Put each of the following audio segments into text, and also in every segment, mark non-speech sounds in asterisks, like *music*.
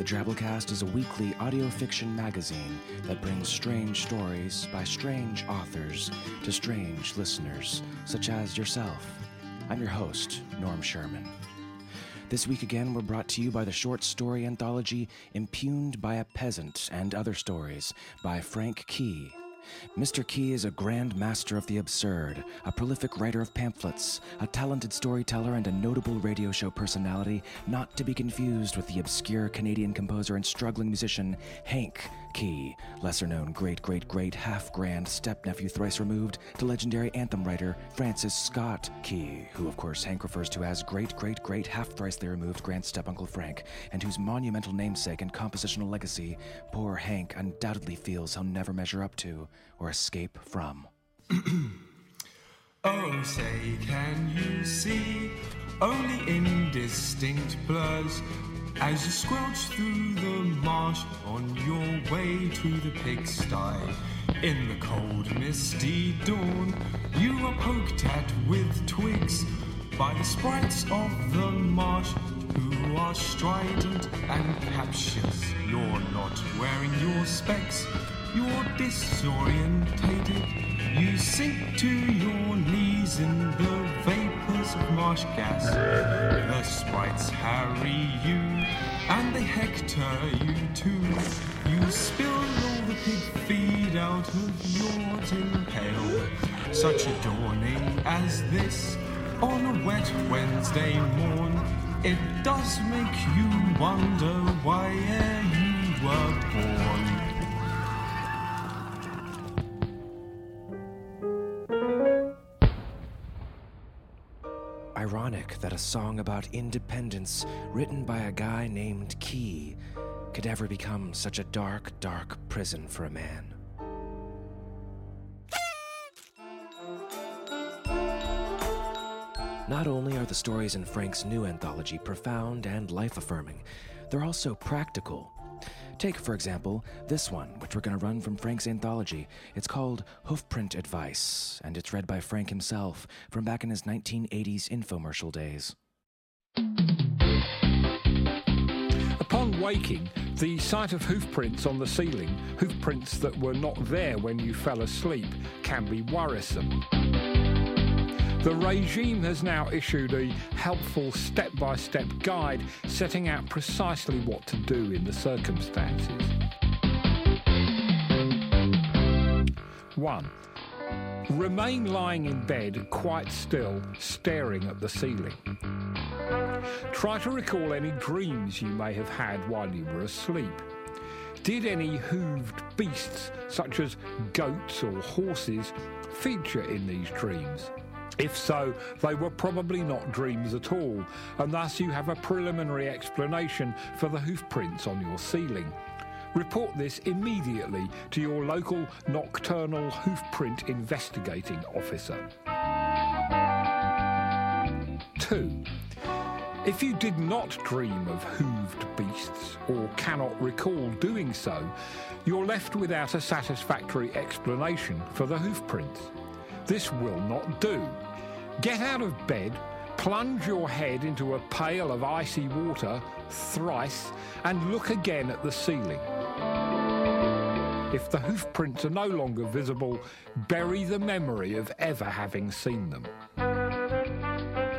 The Drabblecast is a weekly audio fiction magazine that brings strange stories by strange authors to strange listeners, such as yourself. I'm your host, Norm Sherman. This week again, we're brought to you by the short story anthology Impugned by a Peasant and Other Stories by Frank Key. Mr. Key is a grand master of the absurd, a prolific writer of pamphlets, a talented storyteller, and a notable radio show personality, not to be confused with the obscure Canadian composer and struggling musician Hank Key, lesser known great great great half grand step nephew thrice removed to legendary anthem writer Francis Scott Key, who of course Hank refers to as great great great half thrice removed grand step uncle Frank, and whose monumental namesake and compositional legacy poor Hank undoubtedly feels he'll never measure up to or escape from. *clears throat* Oh, say, can you see only indistinct blurs as you squelch through the marsh on your way to the pigsty? In the cold, misty dawn, you are poked at with twigs by the sprites of the marsh who are strident and captious. You're not wearing your specs, you're disorientated. You sink to your knees in the vapors of marsh gas. The sprites harry you, and they hector you too. You spill all the pig feed out of your tin pail. Such a dawning as this on a wet Wednesday morn. It does make you wonder why you were born. Ironic that a song about independence written by a guy named Key could ever become such a dark, dark prison for a man. Not only are the stories in Frank's new anthology profound and life affirming, they're also practical. Take, for example, this one, which we're going to run from Frank's anthology. It's called Hoofprint Advice, and it's read by Frank himself from back in his 1980s infomercial days. Upon waking, the sight of hoofprints on the ceiling, hoofprints that were not there when you fell asleep, can be worrisome. The regime has now issued a helpful step by step guide setting out precisely what to do in the circumstances. 1. Remain lying in bed quite still, staring at the ceiling. Try to recall any dreams you may have had while you were asleep. Did any hooved beasts, such as goats or horses, feature in these dreams? If so, they were probably not dreams at all, and thus you have a preliminary explanation for the hoofprints on your ceiling. Report this immediately to your local nocturnal hoofprint investigating officer. 2. If you did not dream of hooved beasts or cannot recall doing so, you're left without a satisfactory explanation for the hoofprints. This will not do. Get out of bed, plunge your head into a pail of icy water thrice, and look again at the ceiling. If the hoofprints are no longer visible, bury the memory of ever having seen them.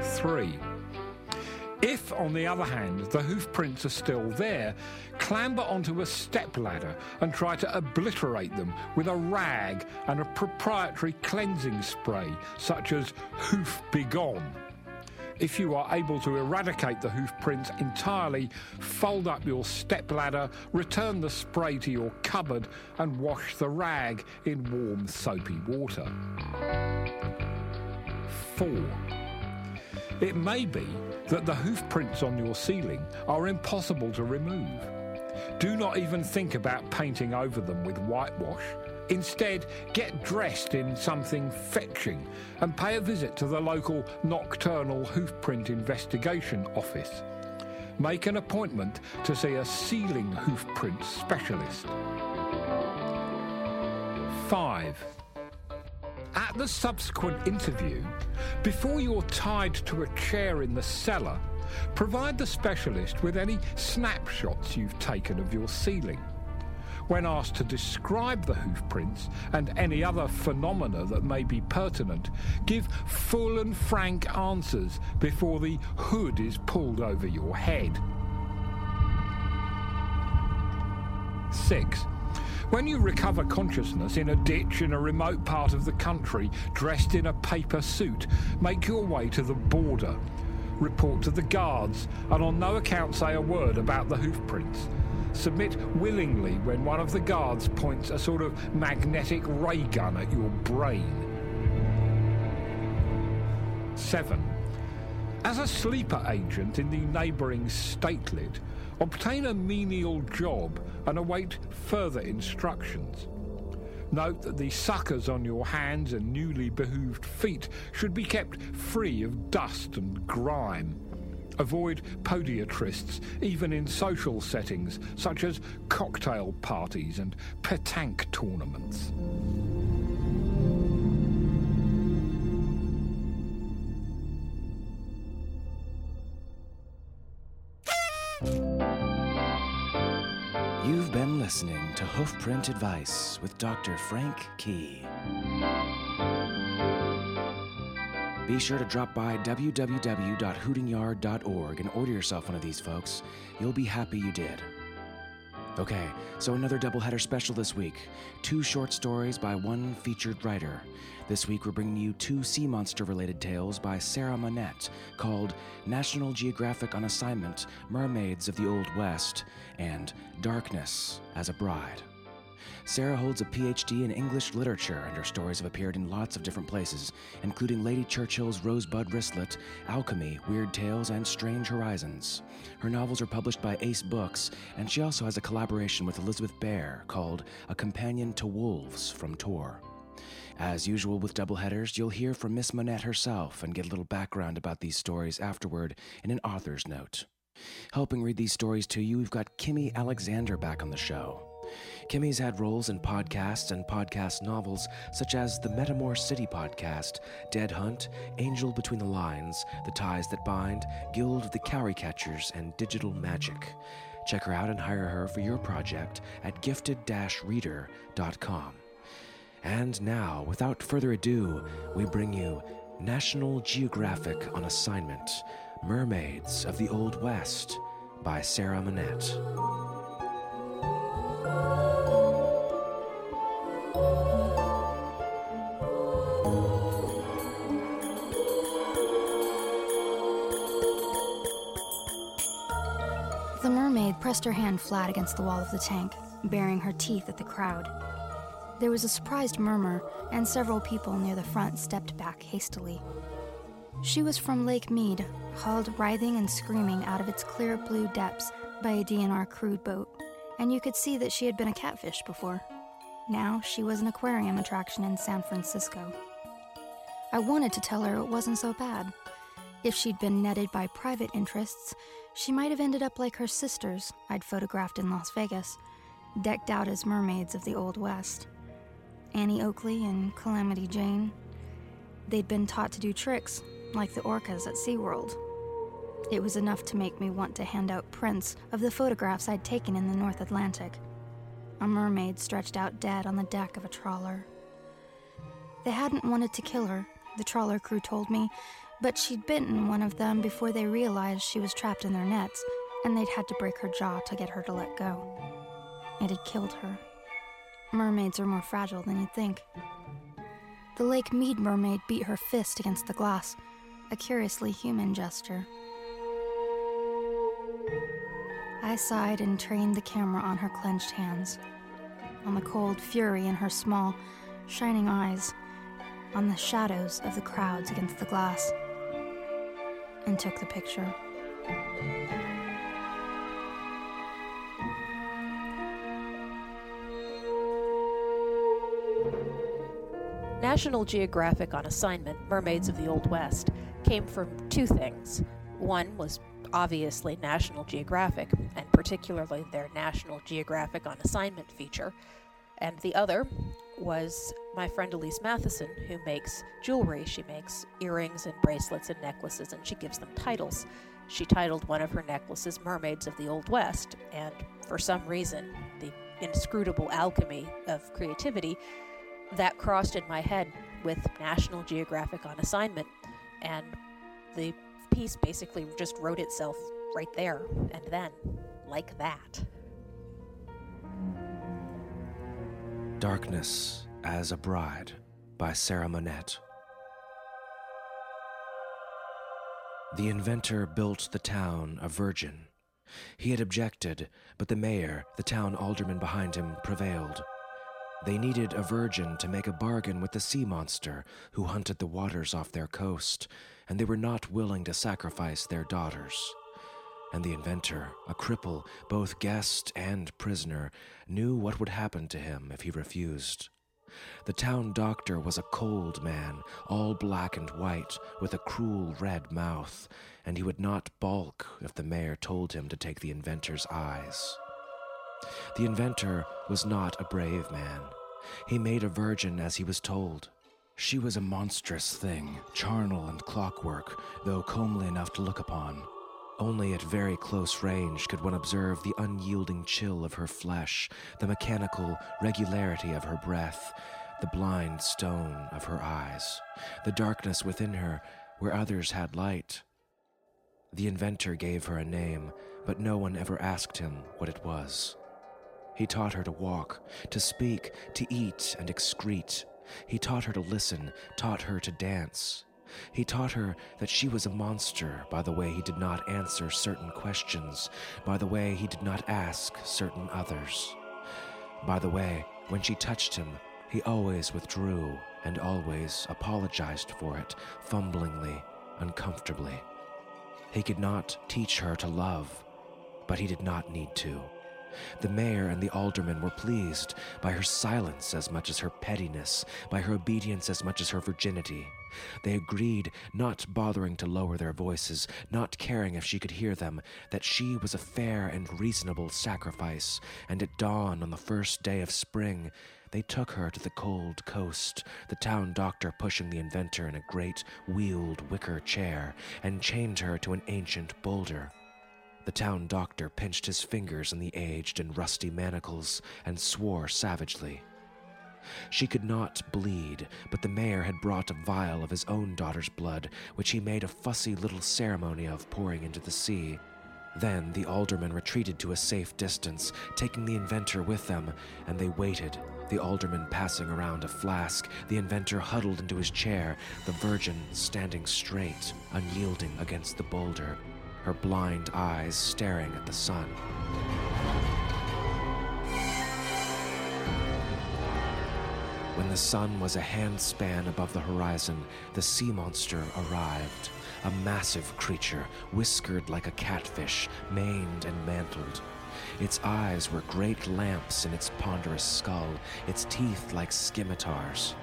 3. If, on the other hand, the hoofprints are still there, clamber onto a stepladder and try to obliterate them with a rag and a proprietary cleansing spray, such as Hoof Begone. If you are able to eradicate the hoof prints entirely, fold up your step ladder, return the spray to your cupboard, and wash the rag in warm, soapy water. 4. It may be that the hoof prints on your ceiling are impossible to remove. Do not even think about painting over them with whitewash. Instead, get dressed in something fetching and pay a visit to the local Nocturnal Hoofprint Investigation Office. Make an appointment to see a ceiling hoofprint specialist. 5. At the subsequent interview, before you're tied to a chair in the cellar, provide the specialist with any snapshots you've taken of your ceiling when asked to describe the hoof prints and any other phenomena that may be pertinent, give full and frank answers before the hood is pulled over your head. 6. When you recover consciousness in a ditch in a remote part of the country, dressed in a paper suit, make your way to the border. Report to the guards, and on no account say a word about the hoof prints. Submit willingly when one of the guards points a sort of magnetic ray gun at your brain. 7. As a sleeper agent in the neighbouring statelet, obtain a menial job and await further instructions. Note that the suckers on your hands and newly behooved feet should be kept free of dust and grime. Avoid podiatrists, even in social settings, such as cocktail parties and petanque tournaments. Hoofprint Advice with Dr. Frank Key. Be sure to drop by www.hootingyard.org and order yourself one of these, folks. You'll be happy you did. Okay, so another doubleheader special this week. Two short stories by one featured writer. This week we're bringing you two sea monster related tales by Sarah Monette called National Geographic on Assignment Mermaids of the Old West and Darkness as a Bride. Sarah holds a PhD in English literature, and her stories have appeared in lots of different places, including Lady Churchill's Rosebud Wristlet, Alchemy, Weird Tales, and Strange Horizons. Her novels are published by Ace Books, and she also has a collaboration with Elizabeth Bear called A Companion to Wolves from Tor. As usual with doubleheaders, you'll hear from Miss Monette herself and get a little background about these stories afterward in an author's note. Helping read these stories to you, we've got Kimmy Alexander back on the show. Kimmy's had roles in podcasts and podcast novels such as the Metamor City podcast, Dead Hunt, Angel Between the Lines, The Ties That Bind, Guild of the Cowrie Catchers, and Digital Magic. Check her out and hire her for your project at gifted reader.com. And now, without further ado, we bring you National Geographic on Assignment Mermaids of the Old West by Sarah Monette. Pressed her hand flat against the wall of the tank, baring her teeth at the crowd. There was a surprised murmur, and several people near the front stepped back hastily. She was from Lake Mead, hauled writhing and screaming out of its clear blue depths by a DNR crude boat, and you could see that she had been a catfish before. Now she was an aquarium attraction in San Francisco. I wanted to tell her it wasn't so bad. If she'd been netted by private interests, she might have ended up like her sisters I'd photographed in Las Vegas, decked out as mermaids of the Old West. Annie Oakley and Calamity Jane. They'd been taught to do tricks, like the orcas at SeaWorld. It was enough to make me want to hand out prints of the photographs I'd taken in the North Atlantic. A mermaid stretched out dead on the deck of a trawler. They hadn't wanted to kill her, the trawler crew told me, but she'd bitten one of them before they realized she was trapped in their nets, and they'd had to break her jaw to get her to let go. It had killed her. Mermaids are more fragile than you'd think. The Lake Mead mermaid beat her fist against the glass, a curiously human gesture. I sighed and trained the camera on her clenched hands, on the cold fury in her small, shining eyes, on the shadows of the crowds against the glass, and took the picture. National Geographic on assignment, Mermaids of the Old West, came from two things. One was obviously National Geographic, and particularly their National Geographic on assignment feature, and the other was my friend Elise Matheson, who makes jewelry. She makes earrings and bracelets and necklaces, and she gives them titles. She titled one of her necklaces Mermaids of the Old West, and for some reason, the inscrutable alchemy of creativity, that crossed in my head with National Geographic on assignment, and the piece basically just wrote itself right there and then, like that. Darkness as a Bride by Sarah Monette. The inventor built the town a virgin. He had objected, but the mayor, the town alderman behind him, prevailed. They needed a virgin to make a bargain with the sea monster who hunted the waters off their coast, and they were not willing to sacrifice their daughters. And the inventor, a cripple, both guest and prisoner, knew what would happen to him if he refused. The town doctor was a cold man, all black and white, with a cruel red mouth, and he would not balk if the mayor told him to take the inventor's eyes. The inventor was not a brave man. He made a virgin as he was told. She was a monstrous thing, charnel and clockwork, though comely enough to look upon. Only at very close range could one observe the unyielding chill of her flesh, the mechanical regularity of her breath, the blind stone of her eyes, the darkness within her where others had light. The inventor gave her a name, but no one ever asked him what it was. He taught her to walk, to speak, to eat and excrete. He taught her to listen, taught her to dance. He taught her that she was a monster by the way he did not answer certain questions, by the way he did not ask certain others. By the way, when she touched him, he always withdrew and always apologized for it, fumblingly, uncomfortably. He could not teach her to love, but he did not need to. The mayor and the aldermen were pleased by her silence as much as her pettiness, by her obedience as much as her virginity. They agreed, not bothering to lower their voices, not caring if she could hear them, that she was a fair and reasonable sacrifice, and at dawn on the first day of spring, they took her to the cold coast, the town doctor pushing the inventor in a great wheeled wicker chair, and chained her to an ancient boulder. The town doctor pinched his fingers in the aged and rusty manacles and swore savagely. She could not bleed, but the mayor had brought a vial of his own daughter's blood, which he made a fussy little ceremony of pouring into the sea. Then the aldermen retreated to a safe distance, taking the inventor with them, and they waited, the alderman passing around a flask, the inventor huddled into his chair, the virgin standing straight, unyielding against the boulder, her blind eyes staring at the sun. When the sun was a handspan above the horizon, the sea monster arrived. A massive creature, whiskered like a catfish, maned and mantled. Its eyes were great lamps in its ponderous skull, its teeth like scimitars.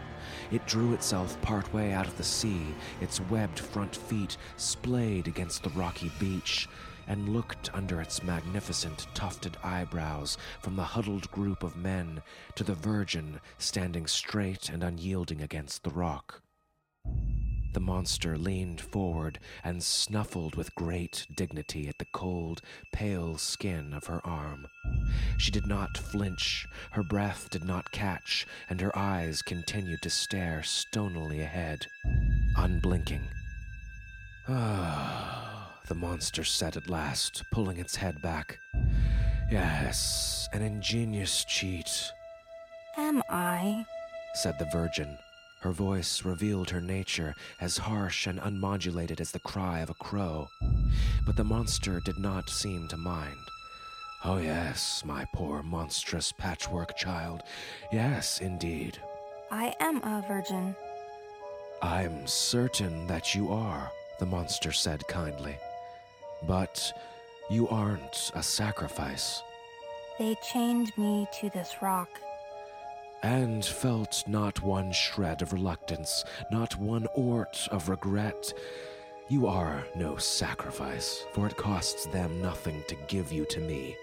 It drew itself partway out of the sea, its webbed front feet splayed against the rocky beach, and looked under its magnificent tufted eyebrows from the huddled group of men to the Virgin standing straight and unyielding against the rock. The monster leaned forward and snuffled with great dignity at the cold, pale skin of her arm. She did not flinch, her breath did not catch, and her eyes continued to stare stonily ahead, unblinking. Ah, the monster said at last, pulling its head back. Yes, an ingenious cheat, Am I? said the Virgin. Her voice revealed her nature as harsh and unmodulated as the cry of a crow. But the monster did not seem to mind. Oh, yes, my poor monstrous patchwork child. Yes, indeed. I am a virgin. I'm certain that you are, the monster said kindly. But you aren't a sacrifice. They chained me to this rock. And felt not one shred of reluctance, not one ort of regret. You are no sacrifice, for it costs them nothing to give you to me.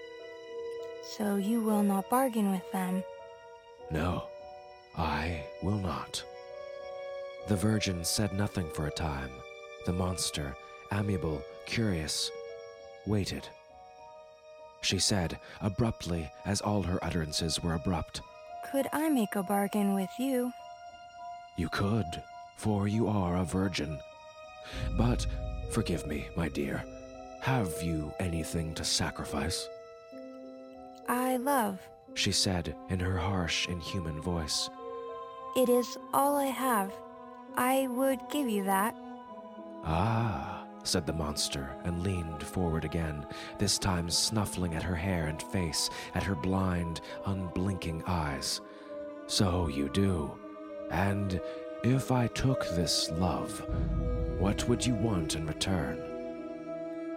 So you will not bargain with them? No, I will not. The Virgin said nothing for a time. The monster, amiable, curious, waited. She said, abruptly, as all her utterances were abrupt, Could I make a bargain with you? You could, for you are a virgin. But, forgive me, my dear, have you anything to sacrifice? I love. She said in her harsh, inhuman voice. It is all I have. I would give you that. Ah, said the monster and leaned forward again, this time snuffling at her hair and face, at her blind, unblinking eyes. So you do. And if I took this love, what would you want in return?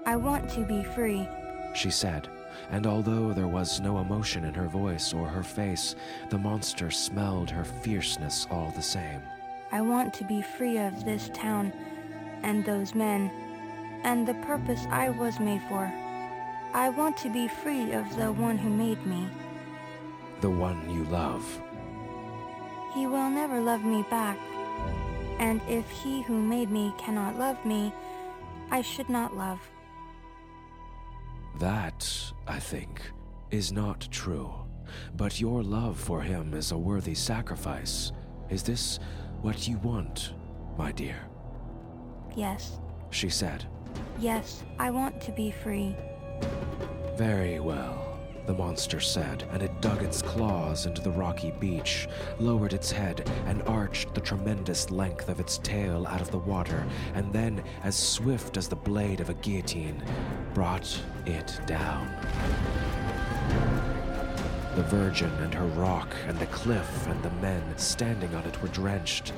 I want to be free. She said, and although there was no emotion in her voice or her face, the monster smelled her fierceness all the same. I want to be free of this town and those men and the purpose I was made for. I want to be free of the one who made me. The one you love. He will never love me back. And if he who made me cannot love me, I should not love. That, I think, is not true. But your love for him is a worthy sacrifice. Is this what you want, my dear? Yes, She said. Yes, I want to be free. Very well, the monster said, and it dug its claws into the rocky beach, lowered its head, and arched the tremendous length of its tail out of the water, and then, as swift as the blade of a guillotine, brought it down. The Virgin and her rock and the cliff and the men standing on it were drenched.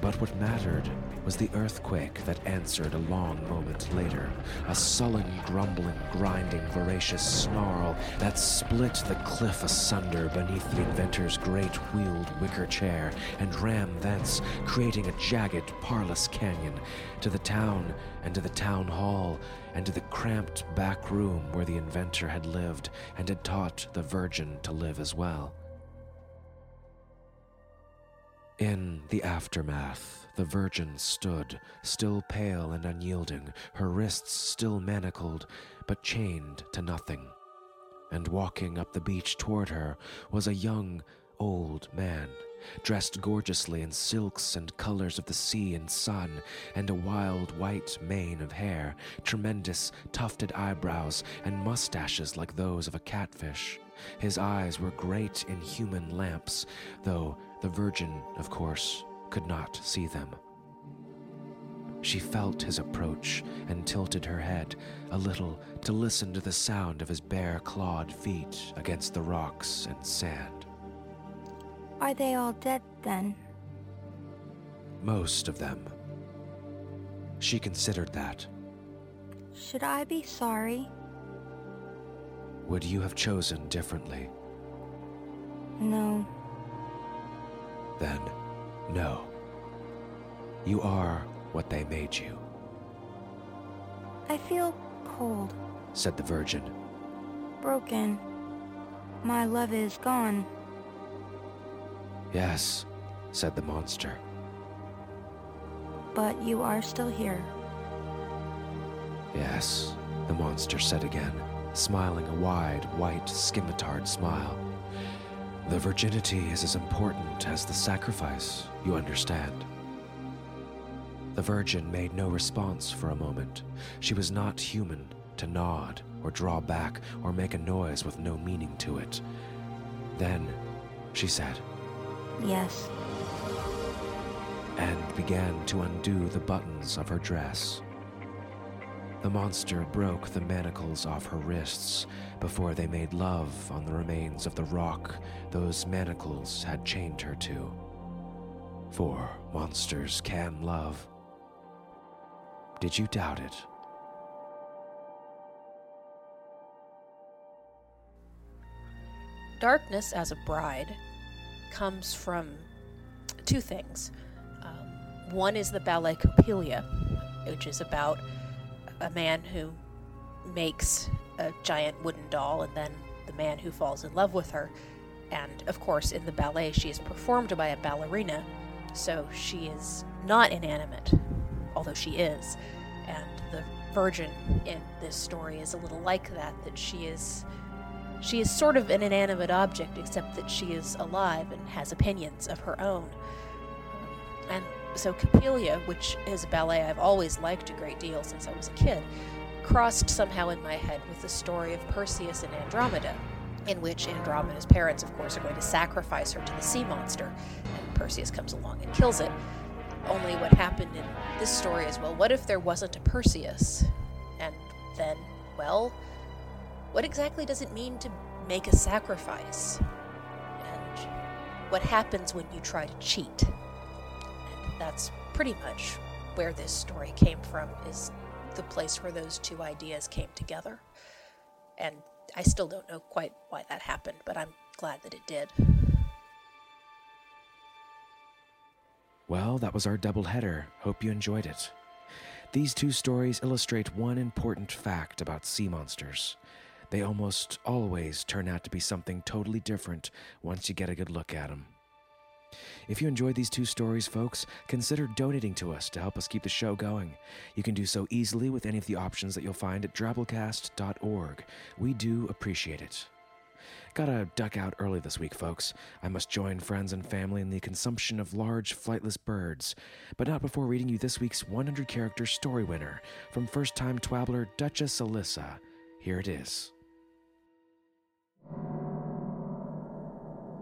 But what mattered was the earthquake that answered a long moment later. A sullen, grumbling, grinding, voracious snarl that split the cliff asunder beneath the inventor's great wheeled wicker chair and ran thence, creating a jagged, parlous canyon, to the town and to the town hall and to the cramped back room where the inventor had lived and had taught the Virgin to live as well. In the aftermath, the Virgin stood, still pale and unyielding, her wrists still manacled, but chained to nothing. And walking up the beach toward her was a young, old man, dressed gorgeously in silks and colors of the sea and sun, and a wild white mane of hair, tremendous tufted eyebrows, and mustaches like those of a catfish. His eyes were great inhuman lamps, though the Virgin, of course, could not see them. She felt his approach and tilted her head a little to listen to the sound of his bare clawed feet against the rocks and sand. Are they all dead then? Most of them. She considered that. Should I be sorry? Would you have chosen differently? No. Then, no. You are what they made you, I feel cold, said the Virgin. broken. My love is gone. Yes, said the monster. But you are still here. Yes, the monster said again, smiling a wide, white, scimitard smile. The virginity is as important as the sacrifice, you understand. The Virgin made no response for a moment. She was not human to nod or draw back or make a noise with no meaning to it. Then she said, Yes. and began to undo the buttons of her dress. The monster broke the manacles off her wrists before they made love on the remains of the rock those manacles had chained her to. For monsters can love. Did you doubt it? Darkness as a bride comes from two things. Um, one is the ballet Coppelia, which is about a man who makes a giant wooden doll and then the man who falls in love with her. And of course, in the ballet, she is performed by a ballerina, so she is not inanimate, although she is. And the Virgin in this story is a little like that, that she is. She is sort of an inanimate object, except that she is alive and has opinions of her own. And so Coppelia, which is a ballet I've always liked a great deal since I was a kid, crossed somehow in my head with the story of Perseus and Andromeda, in which Andromeda's parents, of course, are going to sacrifice her to the sea monster, and Perseus comes along and kills it. Only what happened in this story is well, what if there wasn't a Perseus? And then, well, what exactly does it mean to make a sacrifice? And what happens when you try to cheat? That's pretty much where this story came from is the place where those two ideas came together. And I still don't know quite why that happened, but I'm glad that it did. Well, that was our double header. Hope you enjoyed it. These two stories illustrate one important fact about sea monsters. They almost always turn out to be something totally different once you get a good look at them. If you enjoyed these two stories, folks, consider donating to us to help us keep the show going. You can do so easily with any of the options that you'll find at drabblecast.org. We do appreciate it. Gotta duck out early this week, folks. I must join friends and family in the consumption of large, flightless birds, but not before reading you this week's 100 character story winner from first time Twabbler Duchess Alyssa. Here it is.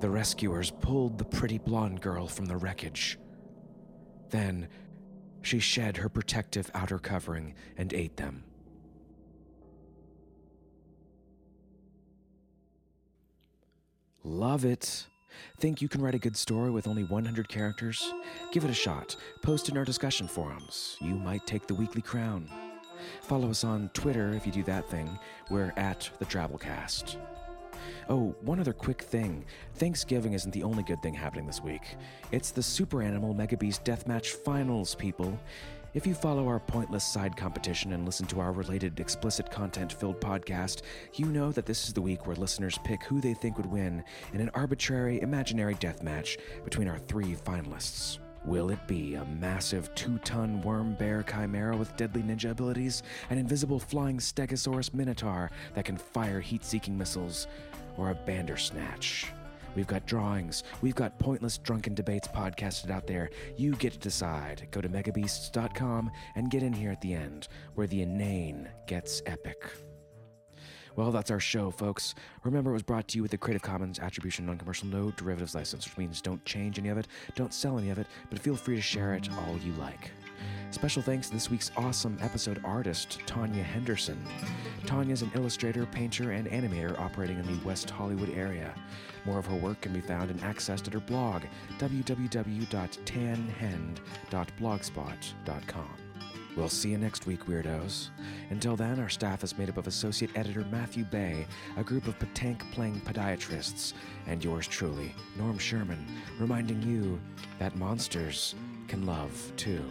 The rescuers pulled the pretty blonde girl from the wreckage. Then, she shed her protective outer covering and ate them. Love it. Think you can write a good story with only 100 characters? Give it a shot. Post in our discussion forums. You might take the weekly crown. Follow us on Twitter if you do that thing. We're at the Drabblecast. Oh, one other quick thing. Thanksgiving isn't the only good thing happening this week. It's the Super Animal Mega Beast Deathmatch Finals, people. If you follow our pointless side competition and listen to our related explicit content filled podcast, you know that this is the week where listeners pick who they think would win in an arbitrary, imaginary deathmatch between our three finalists. Will it be a massive two ton worm bear chimera with deadly ninja abilities, an invisible flying stegosaurus minotaur that can fire heat seeking missiles, or a bandersnatch? We've got drawings. We've got pointless drunken debates podcasted out there. You get to decide. Go to megabeasts.com and get in here at the end, where the inane gets epic. Well, that's our show, folks. Remember, it was brought to you with the Creative Commons Attribution Non Commercial No Derivatives License, which means don't change any of it, don't sell any of it, but feel free to share it all you like. Special thanks to this week's awesome episode artist, Tanya Henderson. Tanya's an illustrator, painter, and animator operating in the West Hollywood area. More of her work can be found and accessed at her blog, www.tanhend.blogspot.com. We'll see you next week, weirdos. Until then, our staff is made up of Associate Editor Matthew Bay, a group of petanque playing podiatrists, and yours truly, Norm Sherman, reminding you that monsters can love too.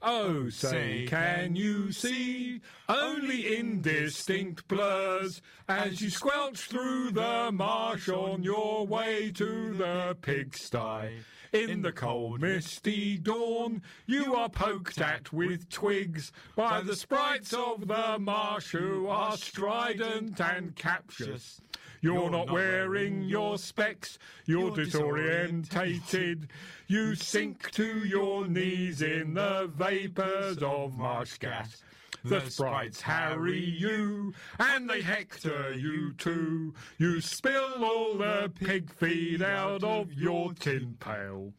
Oh, oh say, can you see only indistinct blurs as you squelch through the marsh on your way to the pigsty? In the cold, misty dawn, you are poked at with twigs by the sprites of the marsh who are strident and captious. You're not wearing your specs, you're disorientated. You sink to your knees in the vapours of marsh gas. The sprites harry you, and they hector you too. You spill all the pig feed out of your tin pail.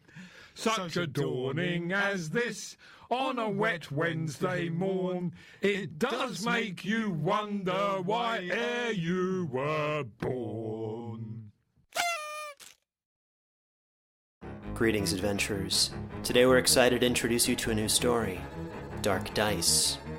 Such a dawning as this on a wet Wednesday morn, it does make you wonder why ere you were born. Greetings, adventurers. Today we're excited to introduce you to a new story Dark Dice,